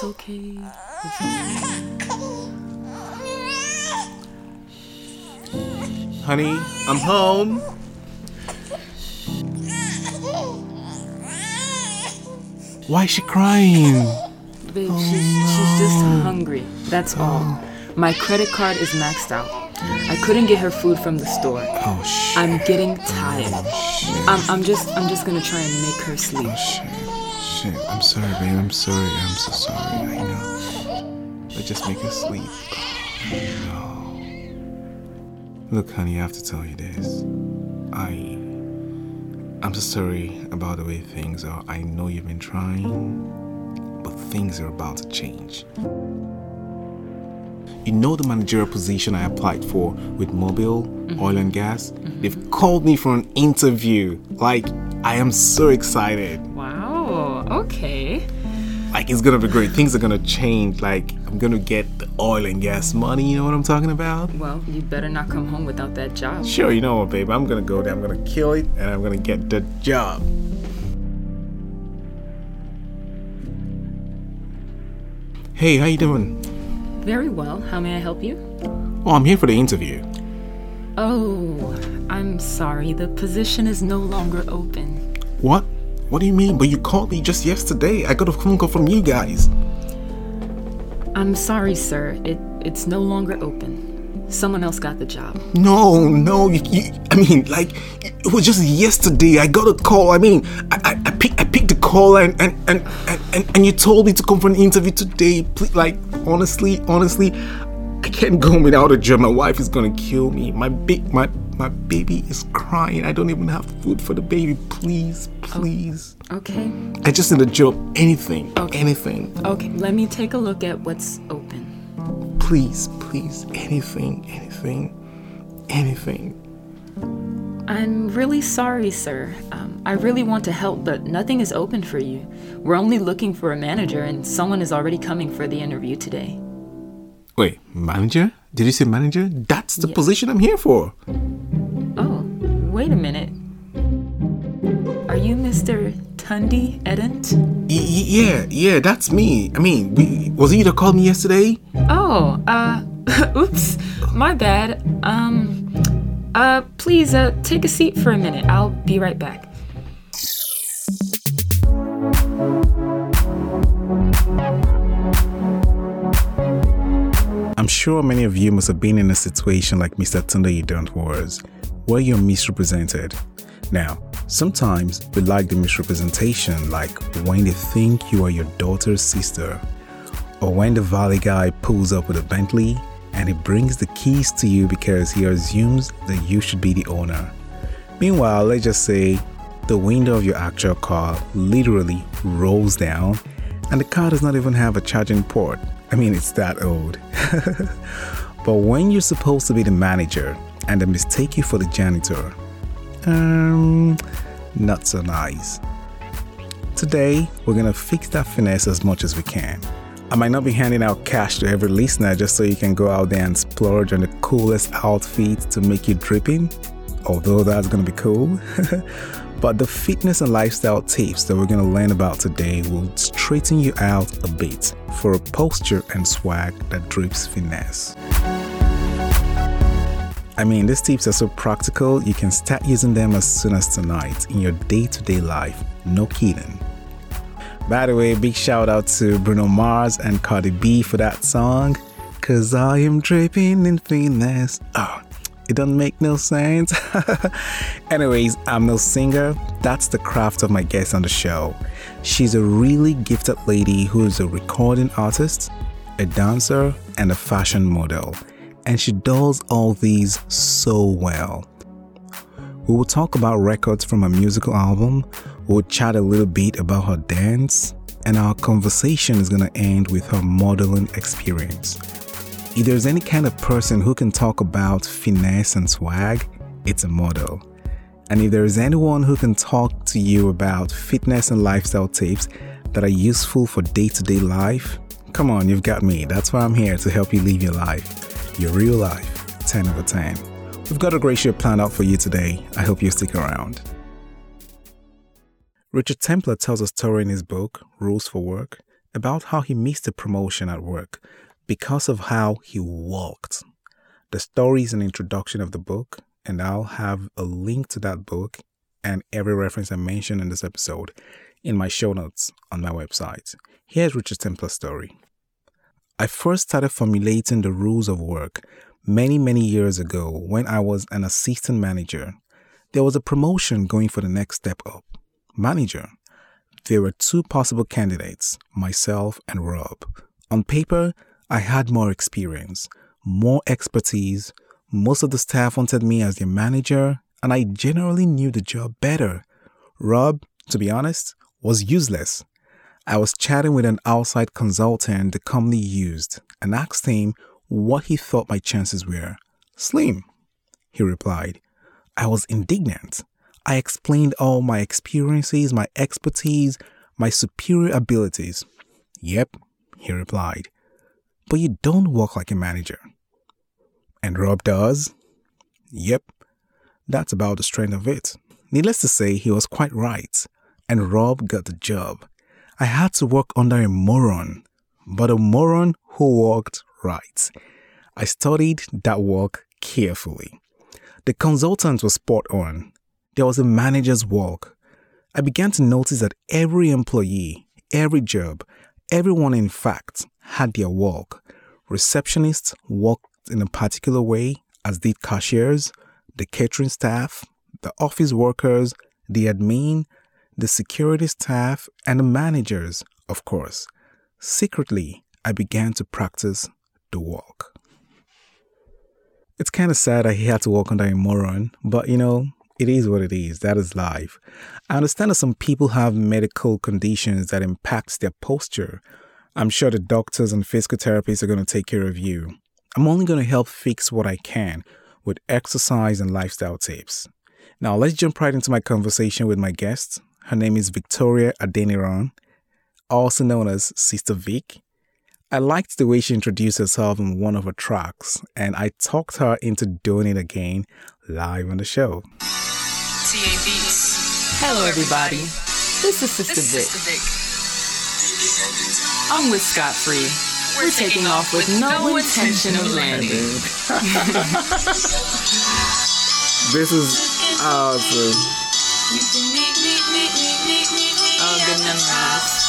It's okay. It's okay. Honey, I'm home. Why is she crying? Babe, oh, she's, she's just hungry. That's oh. all. My credit card is maxed out. I couldn't get her food from the store. Oh shit. I'm getting tired. Oh, I'm, I'm just I'm just gonna try and make her sleep. Shit. Shit. I'm sorry, babe. I'm sorry. I'm so sorry. I know. Let's just make her sleep. Oh, no. Look, honey, I have to tell you this. I. I'm so sorry about the way things are. I know you've been trying, but things are about to change. You know the managerial position I applied for with Mobil, mm-hmm. Oil and Gas? They've called me for an interview. Like, I am so excited. Like, it's gonna be great. Things are gonna change. Like, I'm gonna get the oil and gas money. You know what I'm talking about? Well, you better not come home without that job. Sure, you know what, babe? I'm gonna go there. I'm gonna kill it, and I'm gonna get the job. Hey, how you doing? Very well. How may I help you? Oh, I'm here for the interview. Oh, I'm sorry. The position is no longer open. What? What do you mean? But you called me just yesterday. I got a phone call from you guys. I'm sorry, sir. It it's no longer open. Someone else got the job. No, no. You, you, I mean, like, it was just yesterday. I got a call. I mean, I, I, I, pick, I picked the call and and, and, and, and and you told me to come for an interview today. Please, like, honestly, honestly, I can't go without a job. My wife is gonna kill me. My big, my my baby is crying. I don't even have food for the baby. Please, please. Okay. I just need a job. Anything, Okay. anything. Okay. Let me take a look at what's open. Please, please, anything, anything, anything. I'm really sorry, sir. Um, I really want to help, but nothing is open for you. We're only looking for a manager, and someone is already coming for the interview today. Wait, manager? Did you say manager? That's the position I'm here for. Oh, wait a minute. Are you Mr. Tunde Edent? Y- yeah, yeah, that's me. I mean, we, was he that called me yesterday? Oh, uh, oops, my bad. Um, uh, please, uh, take a seat for a minute. I'll be right back. I'm sure many of you must have been in a situation like Mr. Tunde Idant was, where you're misrepresented. Now, sometimes we like the misrepresentation, like when they think you are your daughter's sister, or when the valley guy pulls up with a Bentley and he brings the keys to you because he assumes that you should be the owner. Meanwhile, let's just say the window of your actual car literally rolls down and the car does not even have a charging port. I mean, it's that old. but when you're supposed to be the manager and they mistake you for the janitor, um, not so nice. Today, we're gonna fix that finesse as much as we can. I might not be handing out cash to every listener just so you can go out there and splurge on the coolest outfit to make you dripping, although that's gonna be cool. but the fitness and lifestyle tips that we're gonna learn about today will straighten you out a bit for a posture and swag that drips finesse. I mean, these tips are so practical, you can start using them as soon as tonight in your day to day life. No kidding. By the way, big shout out to Bruno Mars and Cardi B for that song. Cause I am dripping in finesse. Oh, it doesn't make no sense. Anyways, I'm no singer. That's the craft of my guest on the show. She's a really gifted lady who is a recording artist, a dancer, and a fashion model. And she does all these so well. We will talk about records from her musical album, we'll chat a little bit about her dance, and our conversation is going to end with her modeling experience. If there's any kind of person who can talk about finesse and swag, it's a model. And if there is anyone who can talk to you about fitness and lifestyle tips that are useful for day to day life, come on, you've got me. That's why I'm here to help you live your life, your real life, 10 over 10. We've got a great show planned out for you today. I hope you stick around. Richard Templar tells a story in his book, Rules for Work, about how he missed a promotion at work because of how he walked. The story is an introduction of the book, and I'll have a link to that book and every reference I mentioned in this episode in my show notes on my website. Here's Richard Templar's story. I first started formulating the rules of work many, many years ago when I was an assistant manager. There was a promotion going for the next step up manager. There were two possible candidates, myself and Rob. On paper, I had more experience, more expertise. Most of the staff wanted me as their manager, and I generally knew the job better. Rob, to be honest, was useless. I was chatting with an outside consultant the company used and asked him what he thought my chances were. Slim, he replied. I was indignant. I explained all my experiences, my expertise, my superior abilities. Yep, he replied. But you don't work like a manager. And Rob does? Yep, that's about the strength of it. Needless to say, he was quite right, and Rob got the job. I had to work under a moron, but a moron who worked right. I studied that work carefully. The consultant was spot on. There was a manager's work. I began to notice that every employee, every job, everyone in fact had their work. Receptionists worked in a particular way, as did cashiers, the catering staff, the office workers, the admin, the security staff, and the managers, of course. Secretly, I began to practice the walk. It's kind of sad he had to walk under a moron, but you know, it is what it is. That is life. I understand that some people have medical conditions that impacts their posture. I'm sure the doctors and physical therapists are going to take care of you. I'm only going to help fix what I can with exercise and lifestyle tips. Now, let's jump right into my conversation with my guest. Her name is Victoria Adeniran, also known as Sister Vic. I liked the way she introduced herself in one of her tracks, and I talked her into doing it again live on the show. TA Beats. Hello, everybody. This is Sister, this Vic. Sister Vic. I'm with Scott Free. We're taking off with no intention of landing. this is awesome. Oh, good memories.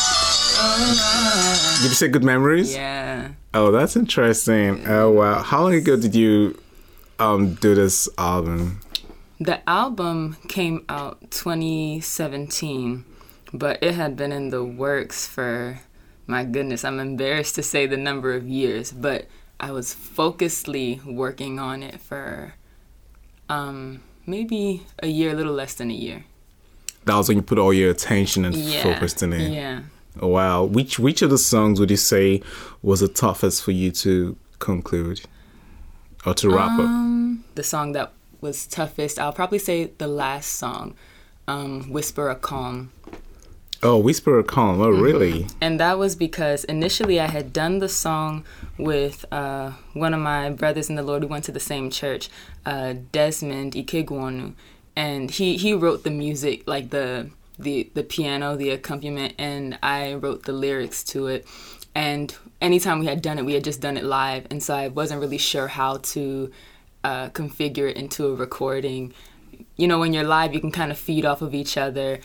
Did you say good memories? Yeah. Oh, that's interesting. Oh wow! How long ago did you um do this album? The album came out 2017, but it had been in the works for my goodness, I'm embarrassed to say the number of years, but I was focusedly working on it for um, maybe a year, a little less than a year. That was when you put all your attention and yeah, focused in it. Yeah. Oh, wow. Which which of the songs would you say was the toughest for you to conclude or to wrap um, up? The song that was toughest, I'll probably say the last song, um, "Whisper a Calm." Oh, Whisper a Calm. Oh, mm-hmm. really? And that was because initially I had done the song with uh, one of my brothers in the Lord who went to the same church, uh, Desmond Ikegwonu. And he, he wrote the music, like the, the, the piano, the accompaniment, and I wrote the lyrics to it. And anytime we had done it, we had just done it live. And so I wasn't really sure how to uh, configure it into a recording. You know, when you're live, you can kind of feed off of each other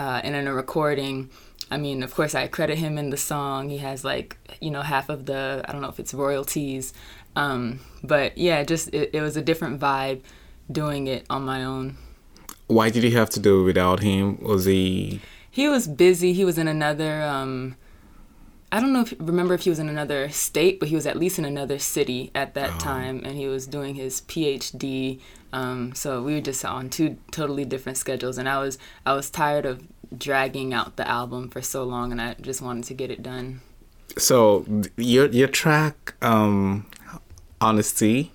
uh, and in a recording. I mean, of course, I credit him in the song. He has like, you know, half of the, I don't know if it's royalties. Um, but yeah, just it, it was a different vibe doing it on my own. Why did you have to do it without him? Was he? He was busy. He was in another. Um, I don't know if remember if he was in another state, but he was at least in another city at that oh. time, and he was doing his PhD um, so we were just on two totally different schedules, and I was I was tired of dragging out the album for so long, and I just wanted to get it done. So your your track, um, honesty.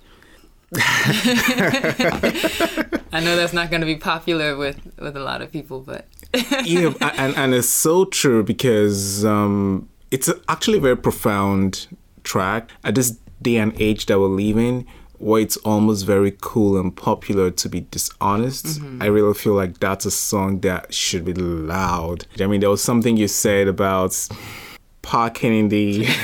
I know that's not going to be popular with with a lot of people, but yeah, and and it's so true because um, it's actually a very profound track at this day and age that we're living where it's almost very cool and popular to be dishonest. Mm-hmm. I really feel like that's a song that should be loud. I mean, there was something you said about parking in the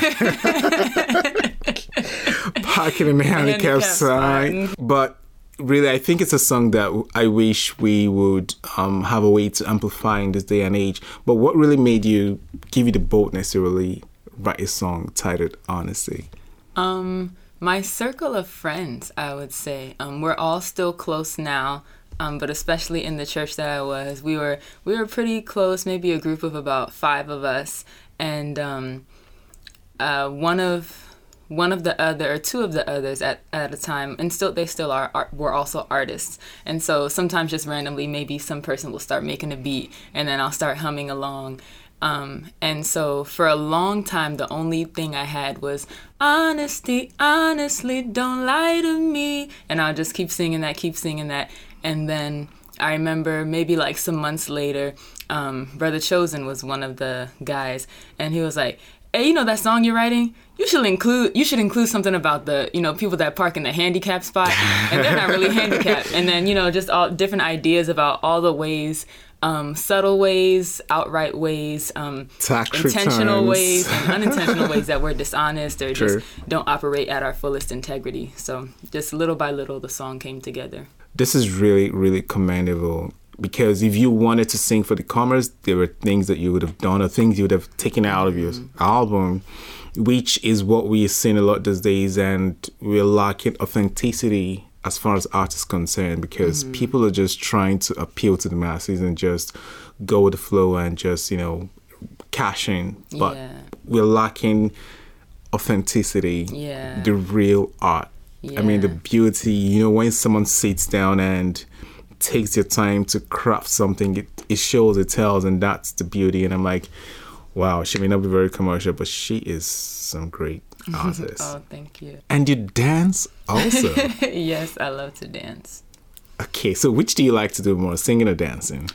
parking in the handicap handicap sign. But really, I think it's a song that I wish we would um, have a way to amplify in this day and age. But what really made you give you the boldness to really write a song titled "Honesty"? Um, my circle of friends, I would say, um, we're all still close now. Um, but especially in the church that I was, we were we were pretty close. Maybe a group of about five of us, and um, uh, one of one of the other or two of the others at, at a time and still they still are, are were also artists. And so sometimes just randomly maybe some person will start making a beat and then i'll start humming along. Um, and so for a long time the only thing i had was honesty honestly don't lie to me. And i'll just keep singing that keep singing that. And then I remember maybe like some months later, um, Brother Chosen was one of the guys, and he was like, "Hey, you know that song you're writing? You should include you should include something about the you know people that park in the handicap spot, and they're not really handicapped. And then you know just all different ideas about all the ways." Um, subtle ways, outright ways, um, intentional returns. ways, and unintentional ways that we're dishonest or True. just don't operate at our fullest integrity. So just little by little, the song came together. This is really, really commendable because if you wanted to sing for the commerce, there were things that you would have done or things you would have taken out of your album, which is what we're seeing a lot these days, and we're lacking authenticity as far as art is concerned because mm-hmm. people are just trying to appeal to the masses and just go with the flow and just, you know, cash in. But Yeah. we're lacking authenticity, Yeah. the real art. I mean, the beauty, you know, when someone sits down and takes their time to craft something, it, it shows, it tells, and that's the beauty. And I'm like, wow, she may not be very commercial, but she is some great artist. Oh, thank you. And you dance also. yes, I love to dance. okay, so which do you like to do more, singing or dancing?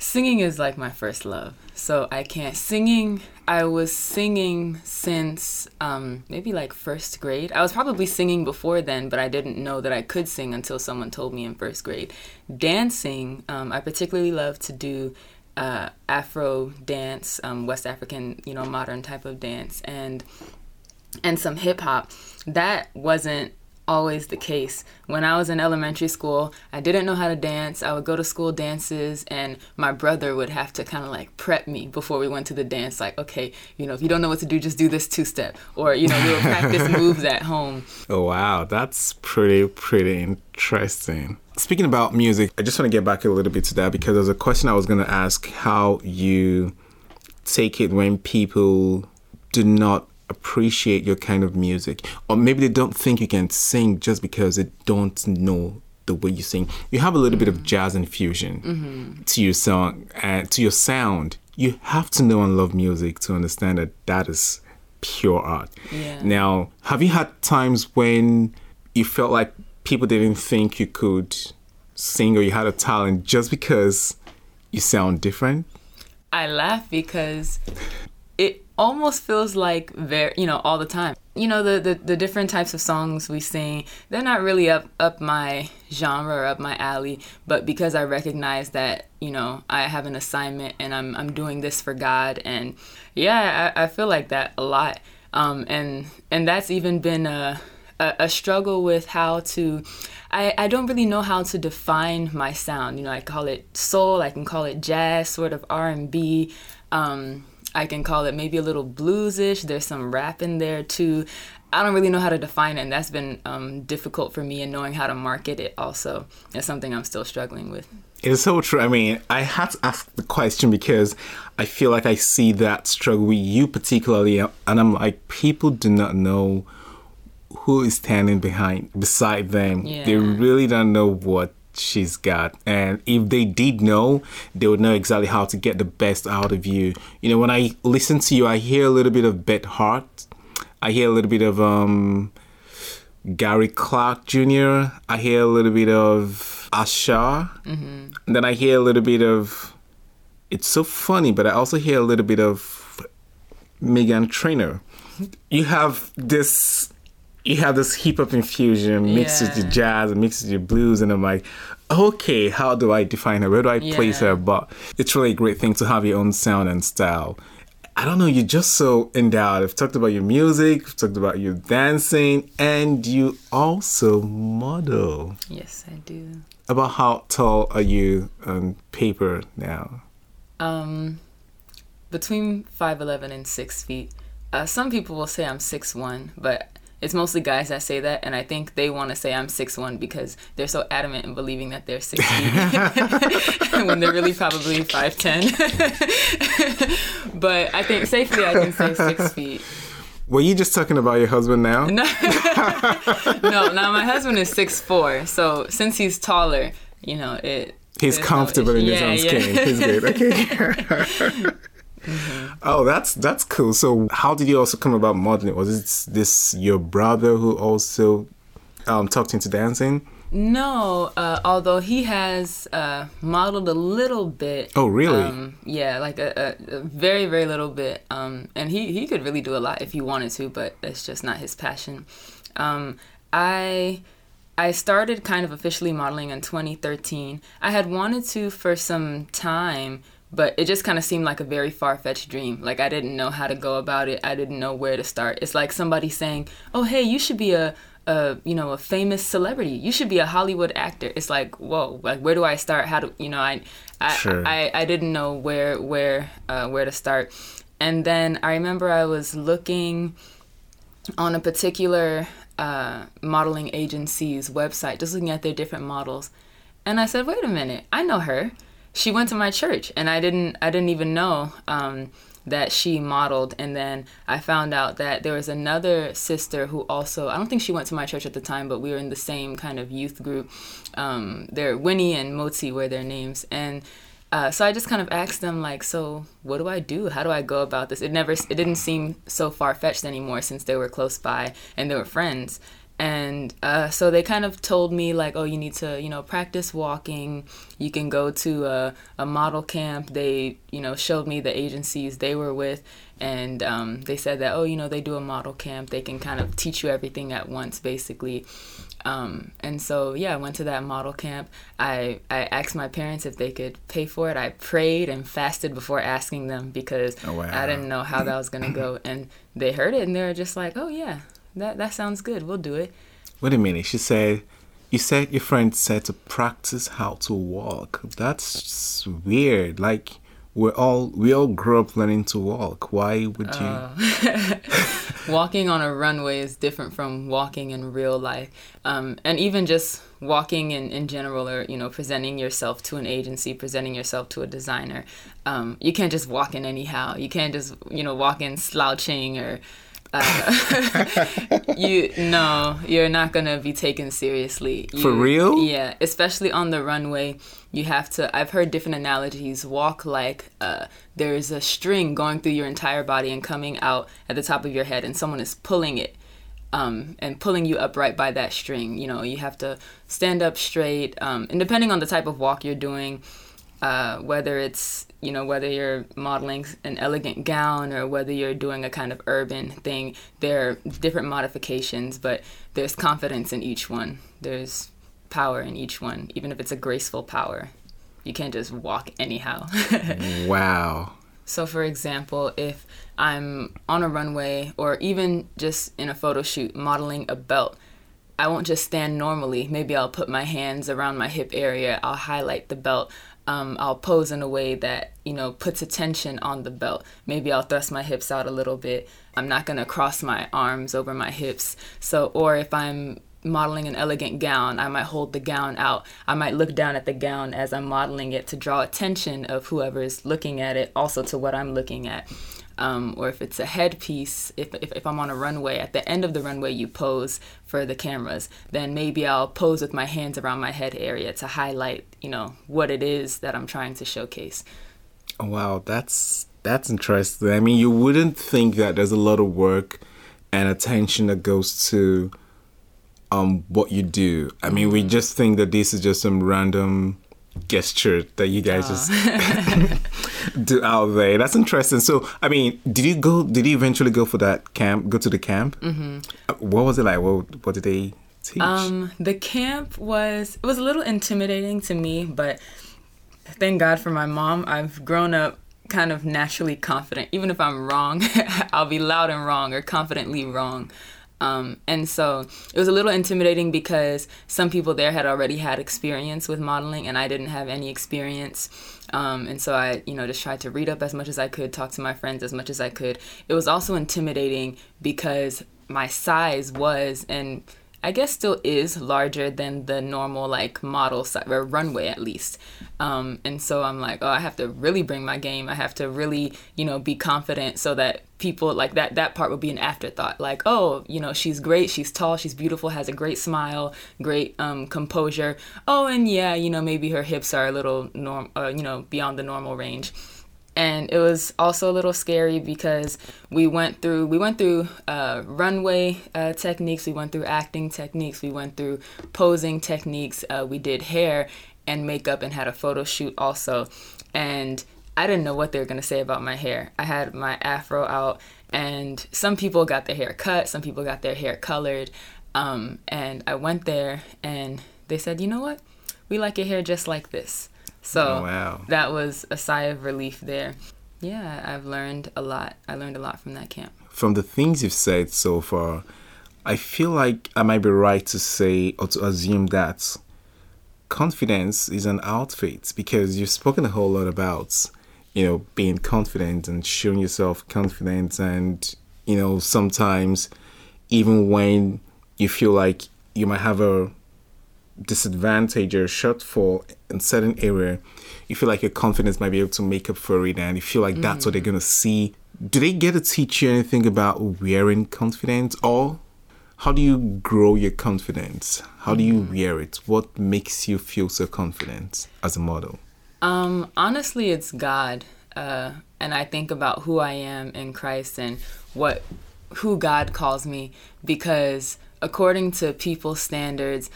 Singing is like my first love. So I can't. Singing, I was singing since um, maybe like first grade. I was probably singing before then, but I didn't know that I could sing until someone told me in first grade. Dancing, um, I particularly love to do uh, Afro dance, um, West African, you know, modern type of dance, and and some hip hop. That wasn't always the case. When I was in elementary school, I didn't know how to dance. I would go to school dances, and my brother would have to kind of like prep me before we went to the dance. Like, okay, you know, if you don't know what to do, just do this two step. Or, you know, we would practice moves at home. Oh, wow, that's pretty, pretty interesting. Speaking about music, I just want to get back a little bit to that because there's a question I was going to ask how you take it when people do not appreciate your kind of music, or maybe they don't think you can sing just because they don't know the way you sing. You have a little bit of mm. jazz infusion mm-hmm. to your song and to your sound. You have to know and love music to understand that that is pure art. Yeah. Now, have you had times when you felt like people didn't think you could sing or you had a talent just because you sound different? I laugh because almost feels like very you know all the time. You know the, the the different types of songs we sing they're not really up up my genre or up my alley but because i recognize that you know i have an assignment and i'm i'm doing this for god and yeah i, I feel like that a lot. Um and and that's even been a a, a struggle with how to I, I don't really know how to define my sound. You know i call it soul i can call it jazz sort of r&b um, i can call it maybe a little bluesish. There's some rap in there too. I don't really know how to define it and that's been um, difficult for me in knowing how to market it also. It's something i'm still struggling with. It's so true. I mean, I had to ask the question because I feel like I see that struggle with you particularly, and I'm like, people do not know who is standing behind beside them. They really don't know what she's got, and if they did know, they would know exactly how to get the best out of you. You know, when I listen to you, I hear a little bit of Beth Hart. I hear a little bit of um Gary Clark Jr. I hear a little bit of Asha. And then I hear a little bit of. It's so funny, but I also hear a little bit of Meghan Trainor. You have this. You have this hip hop infusion mixed with your jazz and mixed with your blues, and I'm like, okay, how do I define her? Where do I place her? But it's really a great thing to have your own sound and style. I don't know, you're just so endowed. I've talked about your music, I've talked about your dancing, and you also model. Yes, I do. About how tall are you on paper now? Um, between five eleven and six feet. Uh, some people will say I'm six one, but it's mostly guys that say that, and I think they want to say I'm six one because they're so adamant in believing that they're six feet when they're really probably five ten. but I think safely I can say six feet. Were you just talking about your husband now? No, no. Now my husband is six four, so since he's taller, you know it. He's comfortable no in his own yeah. skin. He's good. Okay. Mm-hmm. Oh, that's that's cool. So, how did you also come about modeling? Was it this your brother who also um, talked into dancing? No, uh, although he has uh, modeled a little bit. Oh, really? Um, yeah, like a, a, a, very, very little bit. Um, and he, he could really do a lot if he wanted to, but it's just not his passion. Um, I I started kind of officially modeling in 2013. I had wanted to for some time but it just kind of seemed like a very far-fetched dream. Like i didn't know how to go about it. I didn't know where to start. It's like somebody saying oh hey you should be a, a you know a famous celebrity. You should be a hollywood actor. It's like whoa like where do i start? How do you know i i sure. I, I, didn't know where where uh, where to start. And then i remember i was looking on a particular uh, modeling agency's website just looking at their different models. And i said wait a minute. I know her she went to my church and I didn't I didn't even know um, that she modeled. And then I found out that there was another sister who also I don't think she went to my church at the time but we were in the same kind of youth group. Um, they're Winnie and Moti were their names. And uh, so I just kind of asked them like so what do I do? How do I go about this? It never it didn't seem so far fetched anymore since they were close by and they were friends and uh, so they kind of told me like oh you need to you know practice walking. You can go to a, a model camp. They you know showed me the agencies they were with. And um, they said that oh you know they do a model camp. They can kind of teach you everything at once basically. Um, and so yeah i went to that model camp. I, I asked my parents if they could pay for it. I prayed and fasted before asking them because oh, wow. i didn't know how that was going to go. And they heard it and they were just like oh yeah that that sounds good. We'll do it. Wait a minute. She said, you said your friend said to practice how to walk. That's weird. Like we're all we all grew up learning to walk. Why would you? Uh, walking on a runway is different from walking in real life, um, and even just walking in, in general, or you know, presenting yourself to an agency, presenting yourself to a designer. Um, you can't just walk in anyhow. You can't just you know walk in slouching or uh, you no, you're not gonna be taken seriously. You, For real? Yeah, especially on the runway. You have to. I've heard different analogies. Walk like uh, there's a string going through your entire body and coming out at the top of your head, and someone is pulling it. Um, and pulling you upright by that string. You know, you have to stand up straight. Um, and depending on the type of walk you're doing, uh, whether it's you know whether you're modeling an elegant gown or whether you're doing a kind of urban thing there are different modifications but there's confidence in each one. There's power in each one even if it's a graceful power. You can't just walk anyhow. Wow. So for example if i'm on a runway or even just in a photo shoot modeling a belt I won't just stand normally. Maybe I'll put my hands around my hip area. I'll highlight the belt um, I'll pose in a way that you know puts attention on the belt. Maybe I'll thrust my hips out a little bit. I'm not gonna cross my arms over my hips. So, or if I'm modeling an elegant gown, I might hold the gown out. I might look down at the gown as I'm modeling it to draw attention of whoever is looking at it, also to what I'm looking at um, or if it's a headpiece, if, if, if I'm on a runway, at the end of the runway, you pose for the cameras, then maybe I'll pose with my hands around my head area to highlight, you know, what it is that I'm trying to showcase. Oh, wow, that's that's interesting. I mean, you wouldn't think that there's a lot of work and attention that goes to um what you do. I mean, we mm-hmm. just think that this is just some random gesture that you guys just do out there. That's interesting. So, I mean, did you go? Did you eventually go for that camp? Go to the camp? Mm-hmm. Uh, what was it like? What What did they teach? Um, the camp was it was a little intimidating to me, but thank God for my mom. I've grown up kind of naturally confident. Even if I'm wrong, I'll be loud and wrong or confidently wrong. Um, and so it was a little intimidating because some people there had already had experience with modeling and I didn't have any experience. Um, and so I, you know, just tried to read up as much as I could, talk to my friends as much as I could. It was also intimidating because my size was and I guess still is larger than the normal like model or runway at least. Um, and so I'm like, oh, I have to really bring my game. I have to really, you know, be confident so that people like that that part would be an afterthought. Like, oh, you know, she's great, she's tall, she's beautiful, has a great smile, great um, composure. Oh, and yeah, you know, maybe her hips are a little norm, uh, you know, beyond the normal range and it was also a little scary because we went through we went through uh, runway uh, techniques we went through acting techniques we went through posing techniques uh, we did hair and makeup and had a photo shoot also. And i didn't know what they were to say about my hair. I had my afro out and some people got their hair cut some people got their hair colored um, and i went there and they said you know what? We like your hair just like this so oh, wow. that was a sigh of relief there. Yeah, I've learned a lot. I learned a lot from that camp. From the things you've said so far, I feel like I might be right to say or to assume that confidence is an outfit because you've spoken a whole lot about, you know, being confident and showing yourself confidence and, you know, sometimes even when you feel like you might have a disadvantage or shortfall in certain area, you feel like your confidence might be able to make up for it, and you feel like mm. that's what they're gonna see. Do they get to teach you anything about wearing confidence, or how do you grow your confidence? How do you mm. wear it? What makes you feel so confident as a model? Um, honestly, it's God, uh, and I think about who I am in Christ and what who God calls me because according to people's standards,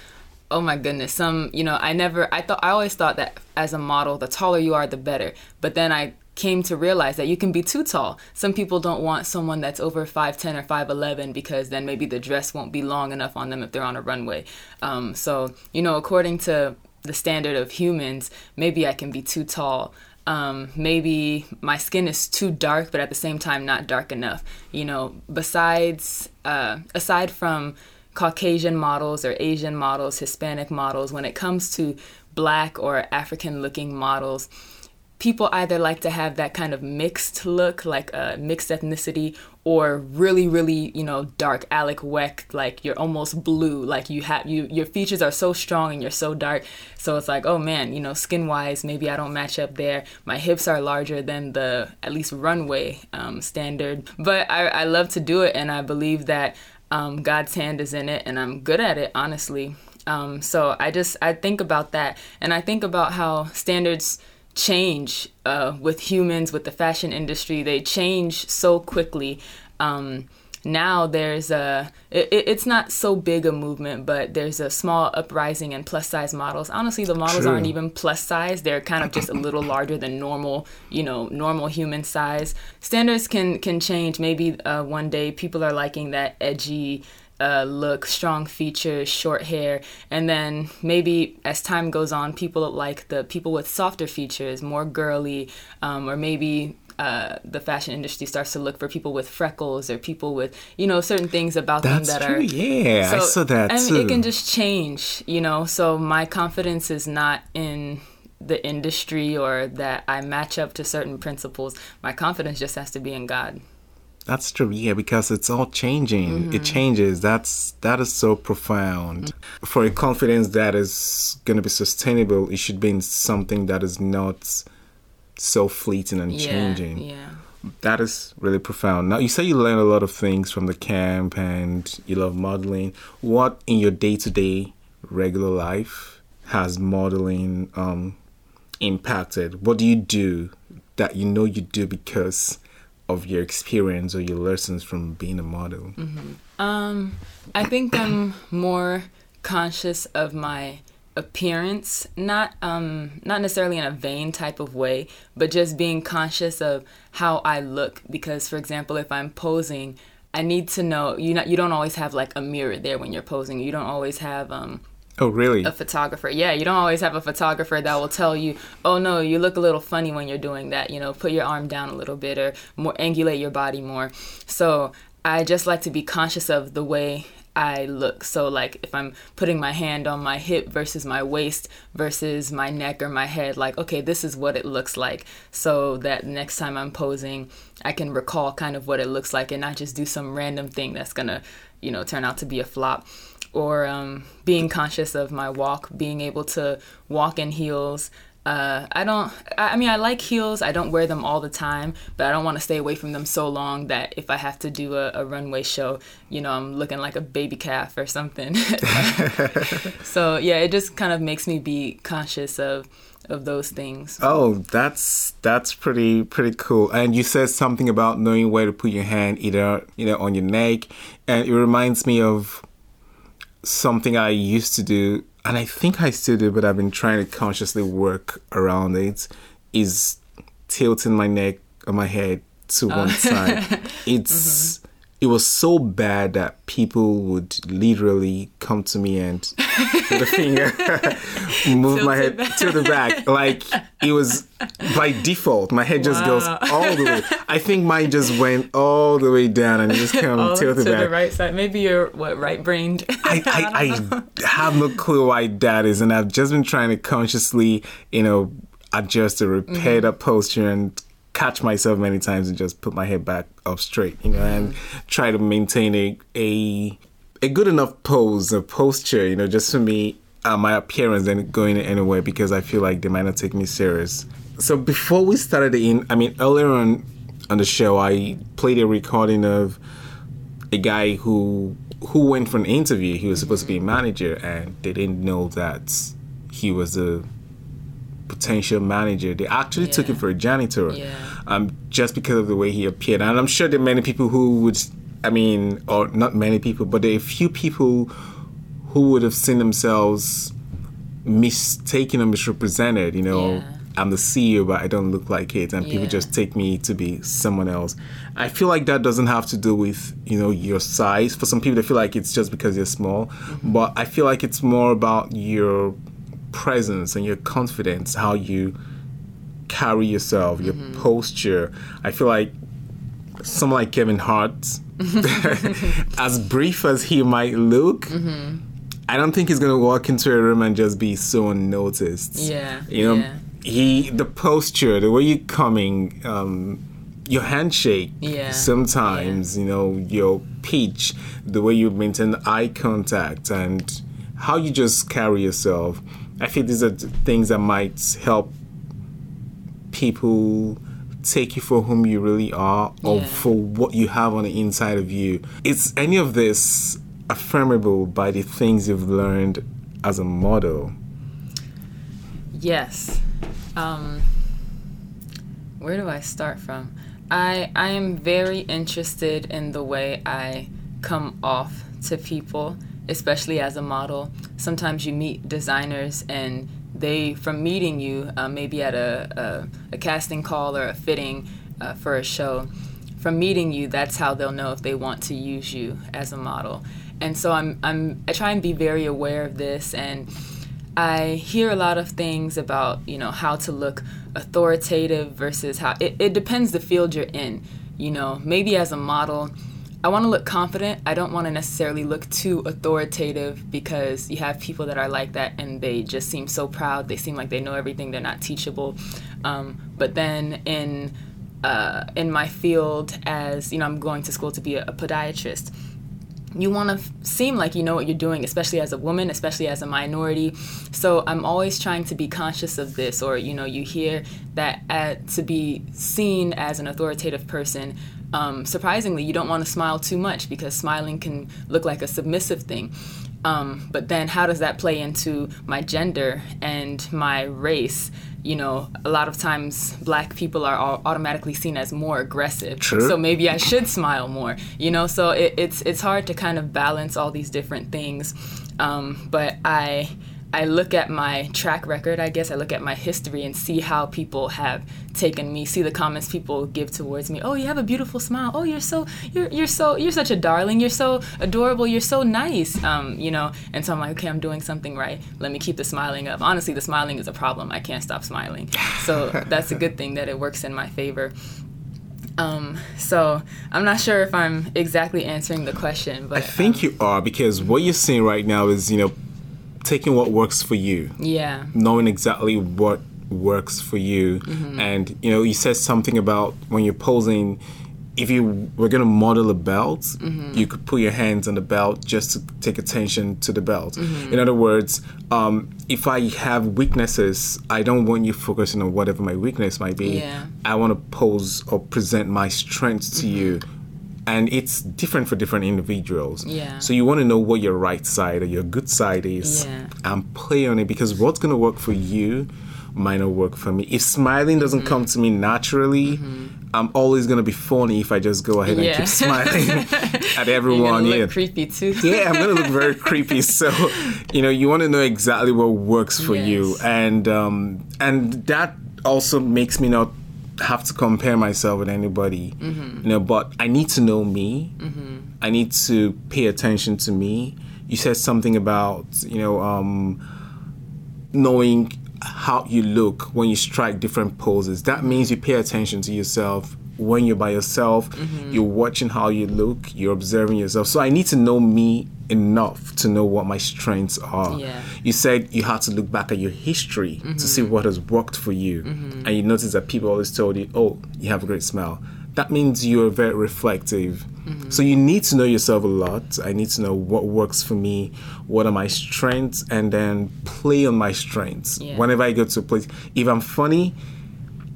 oh my goodness some you know i never i thought i always thought that as a model the taller you are the better. But then i came to realize that you can be too tall. Some people don't want someone that's over 5'10 or 5'11 because then maybe the dress won't be long enough on them if they're on a runway. Um, so you know according to the standard of humans maybe i can be too tall. Um, maybe my skin is too dark but at the same time not dark enough. You know besides uh, aside from Caucasian models or Asian models, Hispanic models, when it comes to black or African looking models, people either like to have that kind of mixed look, like a mixed ethnicity, or really, really, you know, dark Alek Wek, like you're almost blue, like you have you your features are so strong and you're so dark. So it's like, oh man, you know, skin wise, maybe I don't match up there. My hips are larger than the at least runway um, standard, but I, I love to do it, and I believe that um, God's hand is in it, and I'm good at it, honestly. Um, so I just I think about that, and I think about how standards change uh, with humans, with the fashion industry. They change so quickly. Um, now there's a it, it's not so big a movement but there's a small uprising in plus size models. Honestly the models True. aren't even plus size. They're kind of just a little larger than normal you know normal human size. Standards can can change. Maybe uh, one day people are liking that edgy uh, look, strong features, short hair, and then maybe as time goes on, people like the people with softer features, more girly, um, or maybe uh, the fashion industry starts to look for people with freckles or people with you know certain things about That's them that are true. are yeah so, I saw that I mean, too. it can just change you know so my confidence is not in the industry or that I match up to certain principles my confidence just has to be in God that's true, yeah, because it's all changing. Mm-hmm. It changes. That's that is so profound. Mm-hmm. For a confidence that is going to be sustainable, it should be in something that is not so fleeting and yeah, changing. Yeah. That is really profound. Now, you say you learn a lot of things from the camp and you love modeling. What in your day to day regular life has modeling um, impacted? What do you do that you know you do because of your experience or your lessons from being a model? Mm-hmm. Um, I think I'm more conscious of my appearance not um not necessarily in a vain type of way but just being conscious of how i look because for example if i'm posing i need to know you not you don't always have like a mirror there when you're posing you don't always have um Oh, really? a photographer. Yeah, you don't always have a photographer that will tell you, "Oh no, you look a little funny when you're doing that." You know, put your arm down a little bit or more angulate your body more. So I just like to be conscious of the way I look. So like if I'm putting my hand on my hip versus my waist versus my neck or my head, like okay, this is what it looks like. So that next time I'm posing, I can recall kind of what it looks like and not just do some random thing that's gonna, you know, turn out to be a flop or um, being conscious of my walk, being able to walk in heels. Uh, I don't, I mean, I like heels. I don't wear them all the time, but I don't want to stay away from them so long that if I have to do a, a runway show, you know, I'm looking like a baby calf or something. so, yeah, it just kind of makes me be conscious of of those things. Oh, that's that's pretty pretty cool. And you said something about knowing where to put your hand, either you know on your neck, and it reminds me of something I used to do, and I think I still do, but I've been trying to consciously work around it, is tilting my neck or my head to one oh. side. It's mm-hmm. It was so bad that people would literally come to me and with a finger move Tilt my head back. to the back. Like it was by default. My head just goes all the way. I think mine just went all the way down and it just kind of to tilted the back. right side. Maybe you're what right brained. I, I, I have no clue why that is, and I've just been trying to consciously, you know, adjust to repair mm-hmm. that posture and catch myself many times and just put my head back up straight, you know, and try to maintain a a a good enough pose, a posture, you know, just for me, uh, my appearance and going anywhere because I feel like they might not take me serious. So before we started in, I mean, earlier on on the show, I played a recording of a guy who who went for an interview. He was supposed to be a manager, and they didn't know that he was a potential manager. They actually took him for a janitor, Yeah. um, just because of the way he appeared. And I'm sure there are many people who would, I mean, or not many people, but there are a few people who would have seen themselves mistaken or misrepresented. You know, Yeah. I'm the CEO, but I don't look like it, and people just take me to be someone else. I feel like that doesn't have to do with you know your size. For some people, they feel like it's just because you're small, but I feel like it's more about your presence and your confidence, how you carry yourself, your posture. I feel like someone like Kevin Hart, as brief as he might look. I don't think he's gonna walk into a room and just be so unnoticed. Yeah, you know, yeah. he the posture, the way you're coming, um, your handshake. Yeah, Sometimes you know your pitch, the way you maintain eye contact, and how you just carry yourself. I think these are things that might help people take you for whom you really are or Yeah. for what you have on the inside of you. Is any of this affirmable by the things you've learned as a model? Yes. Um, where do I start from? I I am very interested in the way I come off to people, especially as a model. Sometimes you meet designers and they, from meeting you, uh, maybe at a, a, a casting call or a fitting uh, for a show, from meeting you, that's how they'll know if they want to use you as a model. And so I'm, I'm I try and be very aware of this and I hear a lot of things about, you know, how to look authoritative versus how it, it depends the field you're in. You know, maybe as a model, I want to look confident. I don't want to necessarily look too authoritative because you have people that are like that and they just seem so proud. They seem like they know everything. They're not teachable. Um, but then in uh, in my field, as you know, I'm going to school to be a, a podiatrist you want to f- seem like you know what you're doing, especially as a woman, especially as a minority. So I'm always trying to be conscious of this, or you know, you hear that uh, to be seen as an authoritative person. Um, surprisingly, you don't want to smile too much because smiling can look like a submissive thing. Um, but then, how does that play into my gender and my race? You know, a lot of times black people are automatically seen as more aggressive. True. So maybe I should smile more. You know, so it, it's it's hard to kind of balance all these different things. Um, but I I look at my track record, I guess I look at my history and see how people have taken me, see the comments people give towards me. Oh, you have a beautiful smile. Oh, you're so you're you're so you're such a darling. You're so adorable. You're so nice. Um, you know, and so I'm like, okay, I'm doing something right. Let me keep the smiling up. Honestly, the smiling is a problem. I can't stop smiling. So that's a good thing that it works in my favor. Um, so I'm not sure if I'm exactly answering the question, but I think um, you are because what you're saying right now is, you know, taking what works for you, yeah, knowing exactly what works for you, Mm-hmm. and you know, you said something about when you're posing. If you were gonna model a belt, Mm-hmm. you could put your hands on the belt just to take attention to the belt. Mm-hmm. In other words, um, if I have weaknesses, I don't want you focusing on whatever my weakness might be. Yeah. I want to pose or present my strengths to you. And it's different for different individuals. Yeah. So you want to know what your right side or your good side is Yeah. and play on it because what's going to work for you might not work for me. If smiling doesn't Mm-hmm. come to me naturally, I'm always going to be funny if I just go ahead and keep smiling at you're everyone. look Yeah. creepy too. yeah, I'm gonna look very creepy. So, you know, you want to know exactly what works for you, and um, and that also makes me not have to compare myself with anybody. Mm-hmm. You know, but I need to know me. I need to pay attention to me. You said something about you know um, knowing how you look when you strike different poses. That means you pay attention to yourself when you're by yourself. Mm-hmm. You're watching how you look. You're observing yourself. So I need to know me enough to know what my strengths are. Yeah. You said you had to look back at your history to see mm-hmm. what has worked for you, mm-hmm. and you notice that people always told you, "Oh, you have a great smile." That means you're very reflective. Mm-hmm. So you need to know yourself a lot. I need to know what works for me, what are my strengths, and then play on my strengths. Yeah. Whenever I go to a place, if I'm funny,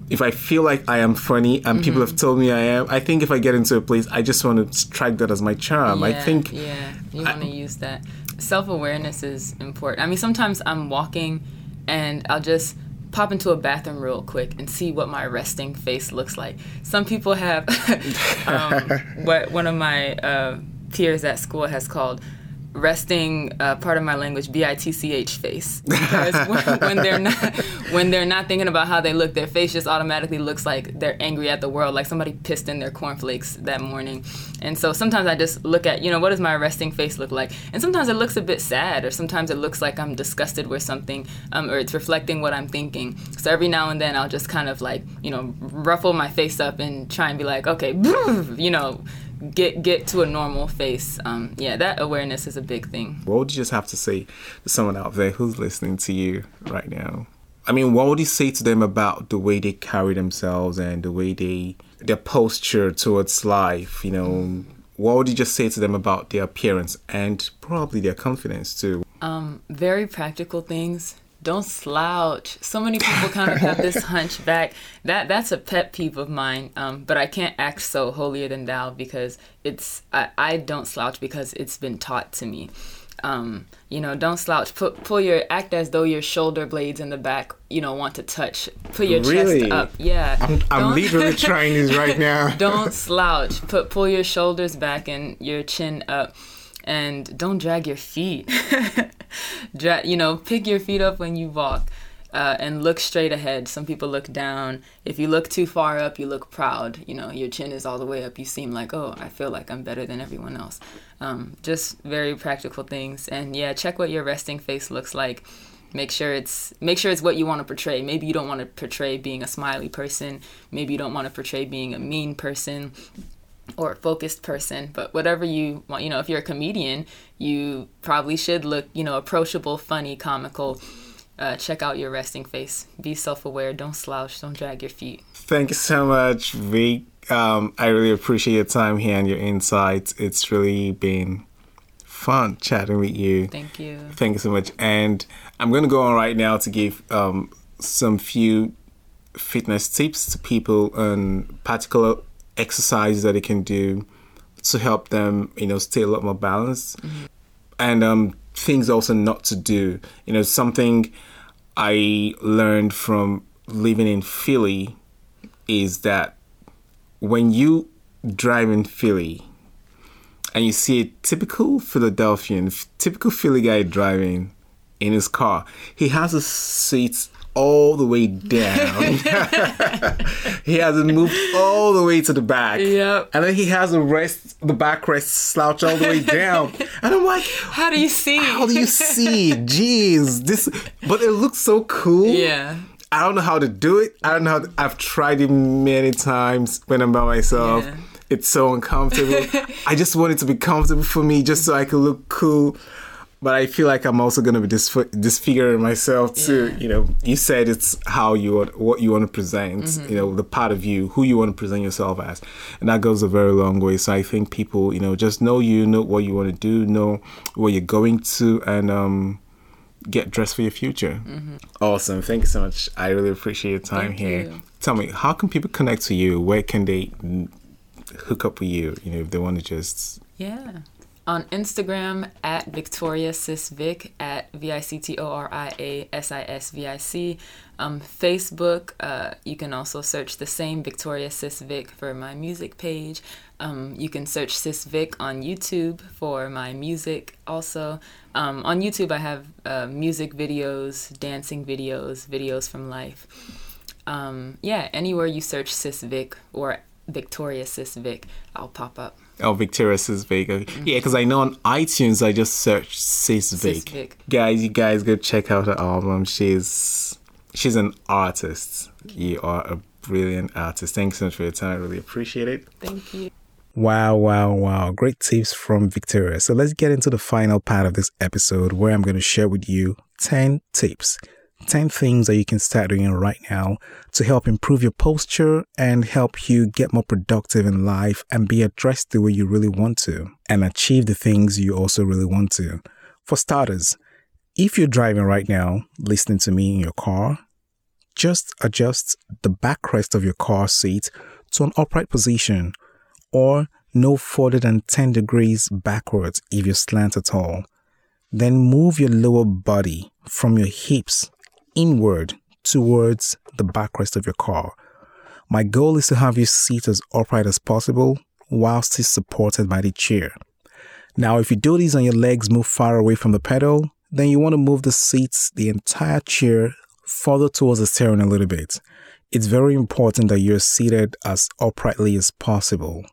if I feel like I am funny and people Mm-hmm. have told me I am, I think if I get into a place, I just want to strike that as my charm. I think yeah, you want to use that. Self awareness is important. I mean, sometimes I'm walking and I'll just pop into a bathroom real quick and see what my resting face looks like. Some people have um, what one of my uh, peers at school has called resting uh, part of my language bitch face. Because when, when they're not when they're not thinking about how they look their face just automatically looks like they're angry at the world like somebody pissed in their cornflakes that morning. And so sometimes i just look at you know what does my resting face look like? And sometimes it looks a bit sad or sometimes it looks like i'm disgusted with something um, or it's reflecting what i'm thinking. So every now and then i'll just kind of like you know ruffle my face up and try and be like okay you know get get to a normal face. Um, yeah, that awareness is a big thing. what would you just have to say to someone out there who's listening to you right now? I mean, what would you say to them about the way they carry themselves and the way they their posture towards life? You know, what would you just say to them about their appearance and probably their confidence too? Um, very practical things. Don't slouch. So many people kind of have this hunchback. That that's a pet peeve of mine. Um, but I can't act so holier than thou because it's I, I don't slouch because it's been taught to me. Um, you know, don't slouch. Put pull your act as though your shoulder blades in the back. You know, want to touch. Put your Really? chest up. Yeah. I'm, I'm literally trying this right now. don't slouch. Put pull your shoulders back and your chin up, and don't drag your feet. Dra- you know, pick your feet up when you walk, uh, and look straight ahead. Some people look down. If you look too far up, you look proud. You know, your chin is all the way up. You seem like, oh, I feel like I'm better than everyone else. Um, just very practical things, and yeah, check what your resting face looks like make sure it's make sure it's what you want to portray maybe you don't want to portray being a smiley person maybe you don't want to portray being a mean person or a focused person but whatever you want you know if you're a comedian you probably should look you know approachable funny comical uh, check out your resting face be self-aware don't slouch don't drag your feet Thank you so much, Vic. Um, I really appreciate your time here and your insights. It's really been fun chatting with you. thank you Thank you so much. And I'm going to go on right now to give um, some few fitness tips to people on particular exercises that they can do to help them, you know, stay a lot more balanced. And um, things also not to do. You know, something I learned from living in Philly is that when you drive in Philly, and you see a typical Philadelphian, typical Philly guy driving, in his car. He has his seats all the way down. he has it moved all the way to the back. Yep. And then he has the rest, the backrest slouch all the way down. and I'm like, How do you see? how do you see? Jeez, this, but it looks so cool. Yeah. I don't know how to do it. I don't know how to, I've tried it many times when I'm by myself. Yeah. It's so uncomfortable. I just want it to be comfortable for me just so I can look cool. But I feel like I'm also going to be disf- disfiguring myself too. Yeah. You know, you said it's how you want, what you want to present, Mm-hmm. you know, the part of you, who you want to present yourself as. And that goes a very long way. So I think people, you know, just know you, know what you want to do, know where you're going to, and, um, get dressed for your future. Awesome. Thank you so much. I really appreciate your time Thank here. you. Tell me, how can people connect to you? Where can they hook up with you? You know, if they want to just. Yeah. On Instagram at Victoria Sis Vic at V I C T O R I A S I S V I C. Um, Facebook, uh, you can also search the same Victoria Sis Vic for my music page. Um, you can search Sis Vic on YouTube for my music also. Um, on YouTube, I have uh, music videos, dancing videos, videos from life. Um, yeah, anywhere you search Sis Vic or Victoria Sis Vic, I'll pop up. Oh, Victoria Sis Vic. Okay. Mm. Yeah, because I know on iTunes I just searched Sis Vic. Vic. Guys, you guys go check out her album. She's she's an artist. You are a brilliant artist. Thanks so much for your time. I really appreciate it. Thank you. Wow, wow, wow. Great tips from Victoria. So let's get into the final part of this episode where I'm going to share with you 10 tips, 10 things that you can start doing right now to help improve your posture and help you get more productive in life and be addressed the way you really want to and achieve the things you also really want to. For starters, if you're driving right now, listening to me in your car, just adjust the backrest of your car seat to an upright position or no further than 10 degrees backwards if you slant at all. Then move your lower body from your hips inward towards the backrest of your car. My goal is to have you sit as upright as possible while still supported by the chair. Now, if you do this and your legs move far away from the pedal, then you want to move the seats, the entire chair, further towards the steering a little bit. It's very important that you're seated as uprightly as possible.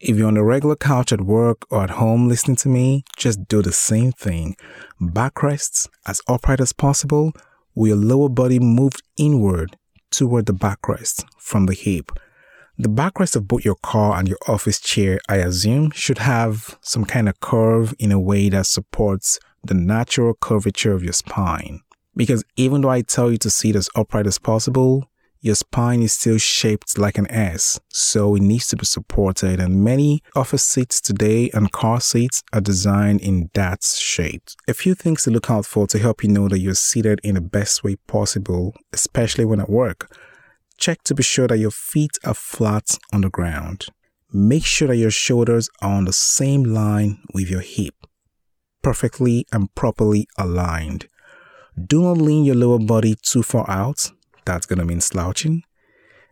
If you're on a regular couch at work or at home listening to me, just do the same thing. Backrests as upright as possible, with your lower body moved inward toward the backrest from the hip. The backrest of both your car and your office chair, I assume, should have some kind of curve in a way that supports the natural curvature of your spine. Because even though I tell you to sit as upright as possible, your spine is still shaped like an S, so it needs to be supported. And many office seats today and car seats are designed in that shape. A few things to look out for to help you know that you're seated in the best way possible, especially when at work. Check to be sure that your feet are flat on the ground. Make sure that your shoulders are on the same line with your hip, perfectly and properly aligned. Do not lean your lower body too far out. That's going to mean slouching.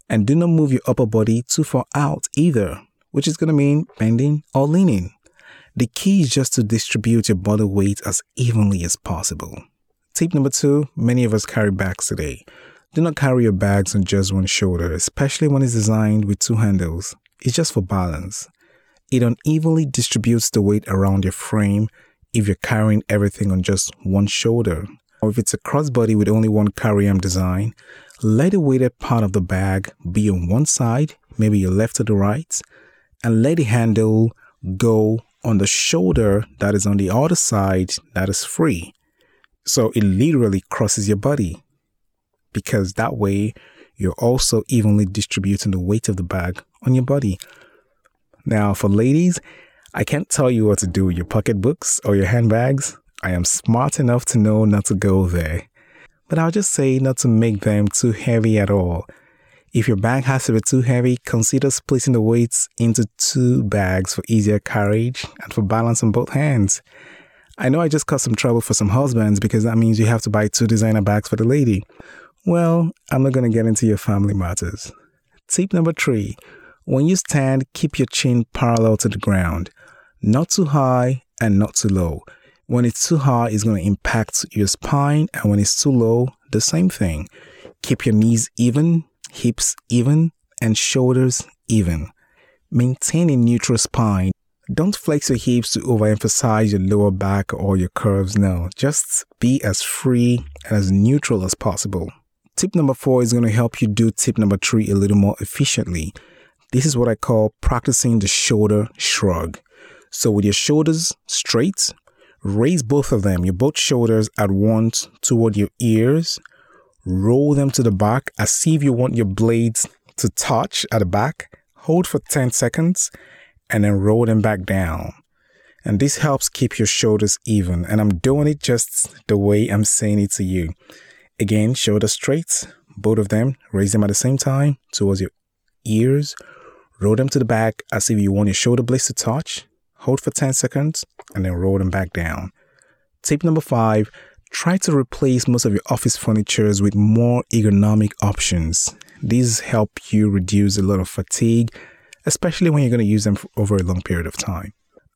And do not move your upper body too far out either, which is going to mean bending or leaning. The key is just to distribute your body weight as evenly as possible. Tip number two many of us carry bags today. Do not carry your bags on just one shoulder, especially when it's designed with two handles. It's just for balance. It unevenly distributes the weight around your frame if you're carrying everything on just one shoulder. Or if it's a crossbody with only one carry-arm design, let the weighted part of the bag be on one side, maybe your left or the right, and let the handle go on the shoulder that is on the other side that is free. So it literally crosses your body because that way you're also evenly distributing the weight of the bag on your body. Now, for ladies, I can't tell you what to do with your pocketbooks or your handbags. I am smart enough to know not to go there. But I'll just say not to make them too heavy at all. If your bag has to be too heavy, consider splitting the weights into two bags for easier carriage and for balance on both hands. I know I just caused some trouble for some husbands because that means you have to buy two designer bags for the lady. Well, I'm not going to get into your family matters. Tip number three when you stand, keep your chin parallel to the ground, not too high and not too low. When it's too high, it's going to impact your spine. And when it's too low, the same thing. Keep your knees even, hips even, and shoulders even. Maintain a neutral spine. Don't flex your hips to overemphasize your lower back or your curves. No, just be as free and as neutral as possible. Tip number four is going to help you do tip number three a little more efficiently. This is what I call practicing the shoulder shrug. So, with your shoulders straight, raise both of them, your both shoulders at once toward your ears, roll them to the back as if you want your blades to touch at the back, hold for 10 seconds, and then roll them back down. And this helps keep your shoulders even. And I'm doing it just the way I'm saying it to you. Again, shoulders straight, both of them, raise them at the same time towards your ears, roll them to the back as if you want your shoulder blades to touch, hold for 10 seconds, and then roll them back down. Tip number five try to replace most of your office furnitures with more ergonomic options. These help you reduce a lot of fatigue, especially when you're going to use them over a long period of time.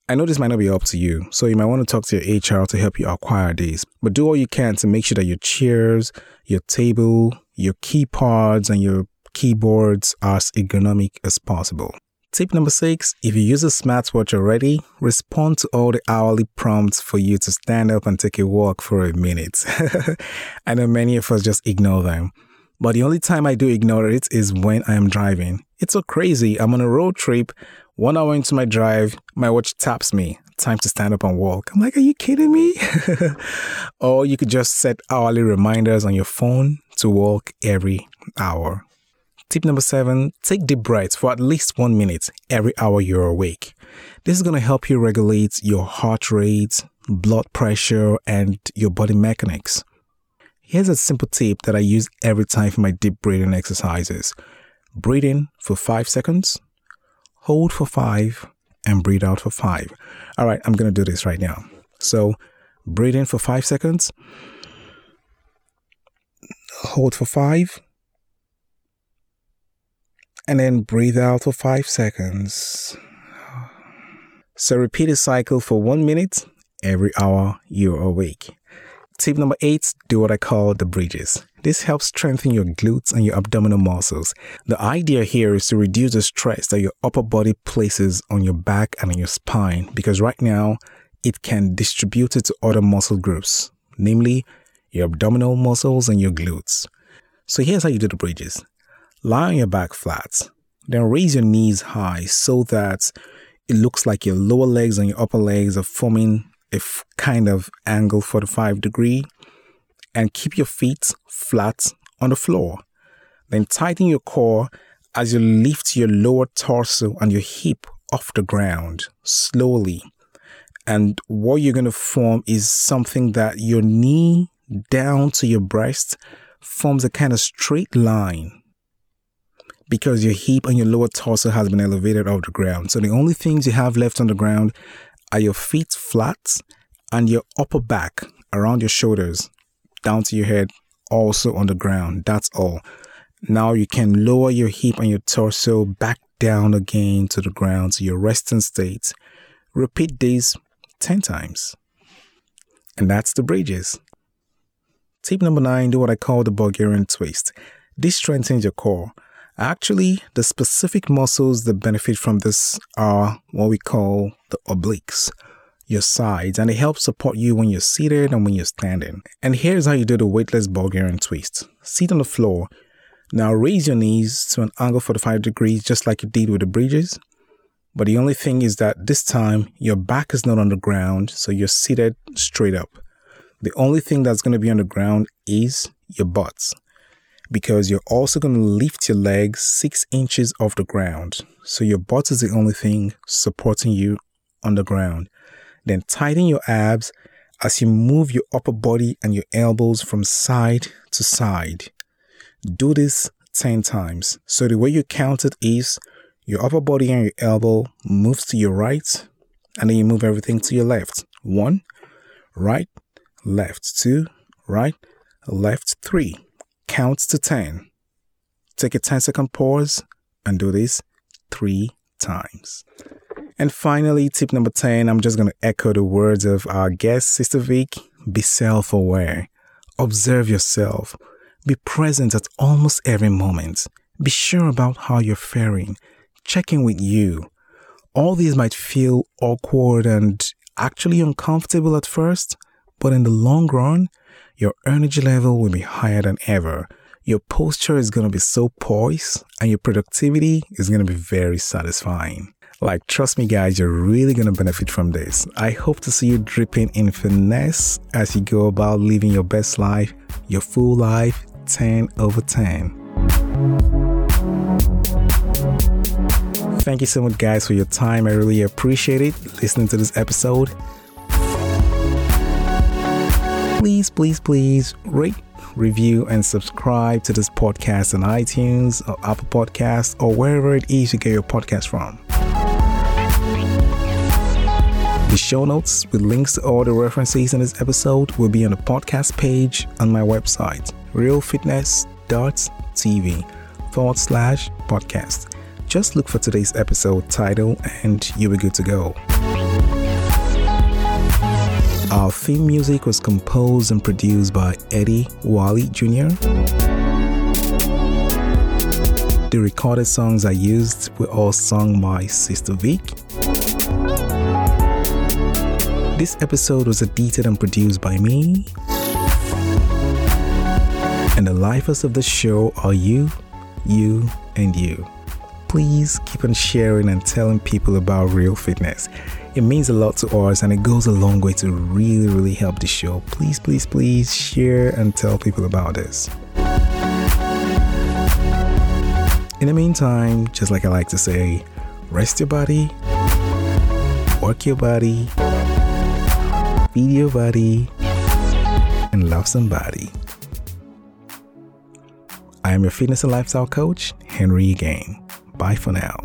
I know this might not be up to you, so you might want to talk to your HR to help you acquire these. But do all you can to make sure that your chairs, your table, your keypads, and your keyboards are as ergonomic as possible. Tip number six if you use a smartwatch already, respond to all the hourly prompts for you to stand up and take a walk for a minute. I know many of us just ignore them. But the only time I do ignore it is when I am driving. It's so crazy. I'm on a road trip. One hour into my drive, my watch taps me. Time to stand up and walk. I'm like, are you kidding me? or you could just set hourly reminders on your phone to walk every hour. Tip number seven take deep breaths for at least one minute every hour you're awake. This is going to help you regulate your heart rate, blood pressure, and your body mechanics. Here's a simple tip that I use every time for my deep breathing exercises breathe in for five seconds, hold for five, and breathe out for five. All right, I'm going to do this right now. So, breathe in for five seconds, hold for five, and then breathe out for five seconds. So repeat the cycle for one minute every hour you're awake. Tip number eight, do what I call the bridges. This helps strengthen your glutes and your abdominal muscles. The idea here is to reduce the stress that your upper body places on your back and on your spine because right now it can distribute it to other muscle groups, namely your abdominal muscles and your glutes. So here's how you do the bridges. Lie on your back flat. Then raise your knees high so that it looks like your lower legs and your upper legs are forming a f- kind of angle 45 degree. And keep your feet flat on the floor. Then tighten your core as you lift your lower torso and your hip off the ground slowly. And what you're going to form is something that your knee down to your breast forms a kind of straight line because your hip and your lower torso has been elevated off the ground. So the only things you have left on the ground are your feet flat and your upper back around your shoulders down to your head also on the ground. That's all. Now you can lower your hip and your torso back down again to the ground to your resting state. Repeat this 10 times. And that's the bridges. Tip number nine do what I call the Bulgarian twist. This strengthens your core. Actually, the specific muscles that benefit from this are what we call the obliques, your sides, and it helps support you when you're seated and when you're standing. And here's how you do the weightless Bulgarian twist. Sit on the floor. Now raise your knees to an angle 45 degrees, just like you did with the bridges. But the only thing is that this time your back is not on the ground, so you're seated straight up. The only thing that's going to be on the ground is your butts because you're also going to lift your legs six inches off the ground. So your butt is the only thing supporting you on the ground. Then tighten your abs as you move your upper body and your elbows from side to side. Do this 10 times. So the way you count it is your upper body and your elbow moves to your right, and then you move everything to your left. One, right, left, two, right, left, three count to 10. Take a 10 second pause and do this three times. And finally, tip number 10, I'm just going to echo the words of our guest, Sister Vic. Be self aware. Observe yourself. Be present at almost every moment. Be sure about how you're faring. Check in with you. All these might feel awkward and actually uncomfortable at first, but in the long run, your energy level will be higher than ever. Your posture is going to be so poised and your productivity is going to be very satisfying. Like, trust me, guys, you're really going to benefit from this. I hope to see you dripping in finesse as you go about living your best life, your full life, 10 over 10. Thank you so much, guys, for your time. I really appreciate it listening to this episode. Please, please, please rate, review, and subscribe to this podcast on iTunes or Apple Podcasts or wherever it is you get your podcast from. The show notes with links to all the references in this episode will be on the podcast page on my website, realfitness.tv forward slash podcast. Just look for today's episode title and you'll be good to go. Our theme music was composed and produced by Eddie Wally Jr. The recorded songs I used were all sung by Sister Vic. This episode was edited and produced by me. And the lifers of the show are you, you, and you. Please keep on sharing and telling people about Real Fitness. It means a lot to us and it goes a long way to really, really help the show. Please, please, please share and tell people about this. In the meantime, just like I like to say, rest your body, work your body feed your body, and love somebody. I am your fitness and lifestyle coach, Henry Again. Bye for now.